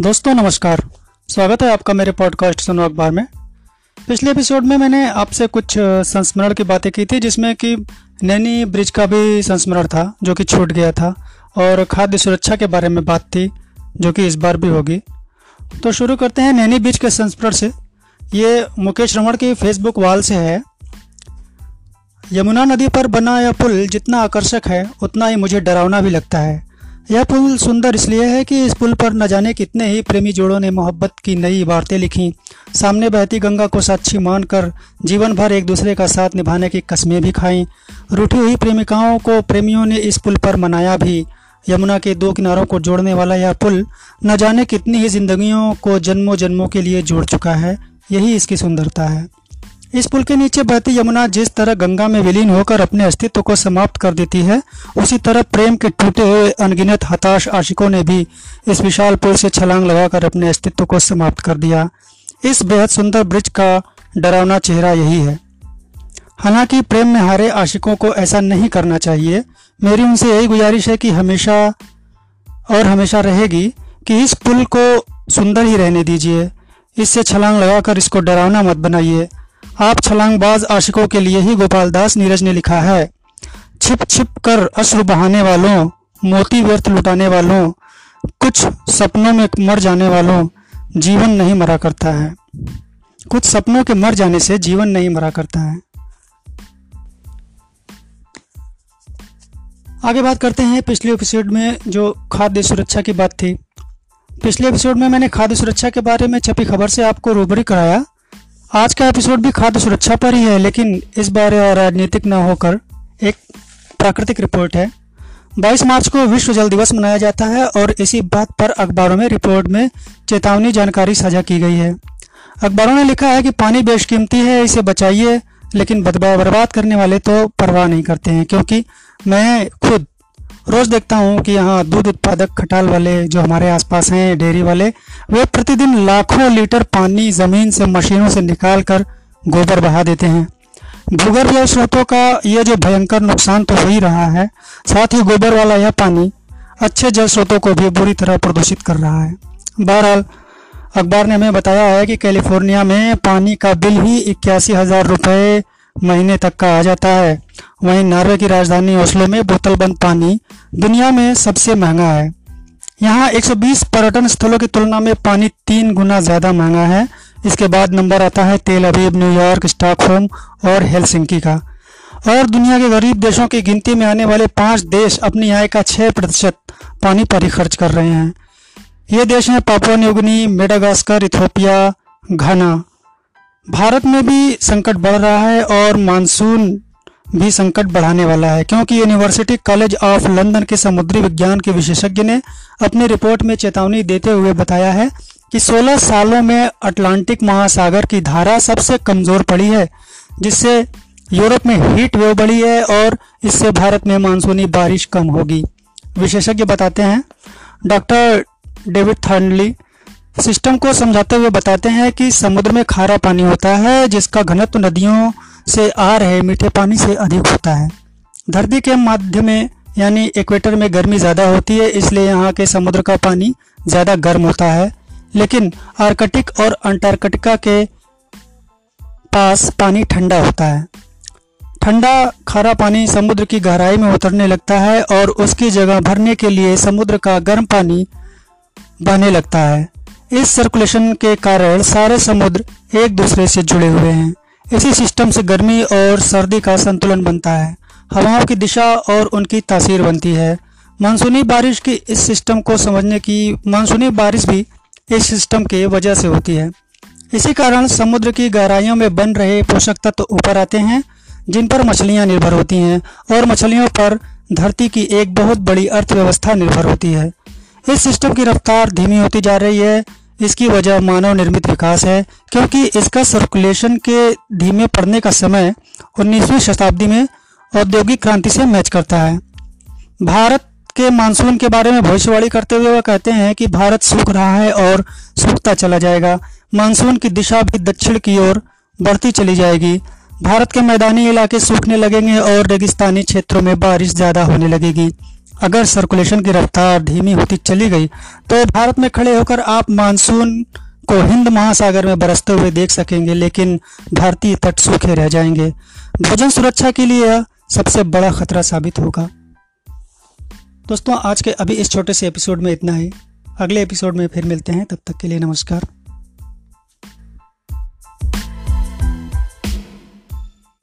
दोस्तों, नमस्कार। स्वागत है आपका मेरे पॉडकास्ट सुनो अखबार में। पिछले एपिसोड में मैंने आपसे कुछ संस्मरण की बातें की थी, जिसमें कि नैनी ब्रिज का भी संस्मरण था, जो कि छूट गया था, और खाद्य सुरक्षा के बारे में बात थी, जो कि इस बार भी होगी। तो शुरू करते हैं नैनी ब्रिज के संस्मरण से। ये मुकेश रमण की फेसबुक वाल से है। यमुना नदी पर बना यह पुल जितना आकर्षक है, उतना ही मुझे डरावना भी लगता है। यह पुल सुंदर इसलिए है कि इस पुल पर न जाने कितने ही प्रेमी जोड़ों ने मोहब्बत की नई इबारतें लिखी। सामने बहती गंगा को साक्षी मानकर जीवन भर एक दूसरे का साथ निभाने की कस्में भी खाईं। रूठी हुई प्रेमिकाओं को प्रेमियों ने इस पुल पर मनाया भी। यमुना के दो किनारों को जोड़ने वाला यह पुल न जाने कितनी ही जिंदगियों को जन्मों जन्मों के लिए जोड़ चुका है। यही इसकी सुंदरता है। इस पुल के नीचे बहती यमुना जिस तरह गंगा में विलीन होकर अपने अस्तित्व को समाप्त कर देती है, उसी तरह प्रेम के टूटे हुए अनगिनत हताश आशिकों ने भी इस विशाल पुल से छलांग लगाकर अपने अस्तित्व को समाप्त कर दिया। इस बेहद सुंदर ब्रिज का डरावना चेहरा यही है। हालाँकि प्रेम में हारे आशिकों को ऐसा नहीं करना चाहिए। मेरी उनसे यही गुजारिश है कि हमेशा और हमेशा रहेगी कि इस पुल को सुंदर ही रहने दीजिए। इससे छलांग लगाकर इसको डरावना मत बनाइए। आप छलांगबाज आशिकों के लिए ही गोपाल दास नीरज ने लिखा है। छिप छिप कर अश्रु बहाने वालों, मोती व्यर्थ लुटाने वालों, कुछ सपनों में मर जाने वालों, जीवन नहीं मरा करता है। कुछ सपनों के मर जाने से जीवन नहीं मरा करता है। आगे बात करते हैं पिछले एपिसोड में जो खाद्य सुरक्षा की बात थी। पिछले एपिसोड में मैंने खाद्य सुरक्षा के बारे में छपी खबर से आपको रूबरी कराया। आज का एपिसोड भी खाद्य सुरक्षा पर ही है, लेकिन इस बार राजनीतिक न होकर एक प्राकृतिक रिपोर्ट है। 22 मार्च को विश्व जल दिवस मनाया जाता है और इसी बात पर अखबारों में रिपोर्ट में चेतावनी जानकारी साझा की गई है। अखबारों ने लिखा है कि पानी बेशकीमती है, इसे बचाइए, लेकिन बर्बाद करने वाले तो परवाह नहीं करते हैं, क्योंकि मैं खुद रोज़ देखता हूँ कि यहाँ दूध उत्पादक खटाल वाले जो हमारे आसपास हैं, डेयरी वाले, वे प्रतिदिन लाखों लीटर पानी ज़मीन से मशीनों से निकाल कर गोबर बहा देते हैं। भूगर्भ जल स्रोतों का यह जो भयंकर नुकसान तो हो ही रहा है, साथ ही गोबर वाला यह पानी अच्छे जल स्रोतों को भी बुरी तरह प्रदूषित कर रहा है। बहरहाल, अखबार ने हमें बताया है कि कैलिफ़ोर्निया में पानी का बिल ही इक्यासी हज़ार रुपये महीने तक का आ जाता है। वहीं नॉर्वे की राजधानी ओस्लो में बोतल बंद पानी दुनिया में सबसे महँगा है। यहाँ 120 पर्यटन स्थलों की तुलना में पानी तीन गुना ज़्यादा महँगा है। इसके बाद नंबर आता है Tel Aviv New York Stockholm और हेलसिंकी का। और दुनिया के गरीब देशों की गिनती में आने वाले पाँच देश अपनी आय का छः प्रतिशत पानी पर ही खर्च कर रहे हैं। ये देश हैं Papua New Guinea Madagascar, Ethiopia, Ghana. Bharat में भी संकट बढ़ रहा है और मानसून भी संकट बढ़ाने वाला है, क्योंकि यूनिवर्सिटी कॉलेज ऑफ़ लंदन के समुद्री विज्ञान के विशेषज्ञ ने अपनी रिपोर्ट में चेतावनी देते हुए बताया है कि 16 सालों में अटलांटिक महासागर की धारा सबसे कमज़ोर पड़ी है, जिससे यूरोप में हीट वेव बढ़ी है और इससे भारत में मानसूनी बारिश कम होगी। विशेषज्ञ बताते हैं, डॉक्टर डेविड थर्नली सिस्टम को समझाते हुए बताते हैं कि समुद्र में खारा पानी होता है, जिसका घनत्व नदियों से आ रहे मीठे पानी से अधिक होता है। धरती के माध्य में यानी इक्वेटर में गर्मी ज़्यादा होती है, इसलिए यहाँ के समुद्र का पानी ज़्यादा गर्म होता है। लेकिन आर्कटिक और अंटार्कटिका के पास पानी ठंडा होता है। ठंडा, खारा पानी समुद्र की गहराई में उतरने लगता है और उसकी जगह भरने के लिए समुद्र का गर्म पानी बहने लगता है। इस सर्कुलेशन के कारण सारे समुद्र एक दूसरे से जुड़े हुए हैं। इसी सिस्टम से गर्मी और सर्दी का संतुलन बनता है। हवाओं की दिशा और उनकी तासीर बनती है। मानसूनी बारिश की इस सिस्टम को समझने की मानसूनी बारिश भी इस सिस्टम के वजह से होती है। इसी कारण समुद्र की गहराइयों में बन रहे पोषक तत्व ऊपर आते हैं, जिन पर मछलियाँ निर्भर होती हैं और मछलियों पर धरती की एक बहुत बड़ी अर्थव्यवस्था निर्भर होती है। इस सिस्टम की रफ्तार धीमी होती जा रही है। इसकी वजह मानव निर्मित विकास है, क्योंकि इसका सर्कुलेशन के धीमे पड़ने का समय 19वीं शताब्दी में औद्योगिक क्रांति से मैच करता है। भारत के मानसून के बारे में भविष्यवाणी करते हुए वह कहते हैं कि भारत सूख रहा है और सूखता चला जाएगा। मानसून की दिशा भी दक्षिण की ओर बढ़ती चली जाएगी। भारत के मैदानी इलाके सूखने लगेंगे और रेगिस्तानी क्षेत्रों में बारिश ज़्यादा होने लगेगी। अगर सर्कुलेशन की रफ्तार धीमी होती चली गई तो भारत में खड़े होकर आप मानसून को हिंद महासागर में बरसते हुए देख सकेंगे, लेकिन भारतीय तट सूखे रह जाएँगे। भोजन सुरक्षा के लिए यह सबसे बड़ा खतरा साबित होगा। दोस्तों, आज के अभी इस छोटे से एपिसोड में इतना ही। अगले एपिसोड में फिर मिलते हैं, तब तक के लिए नमस्कार।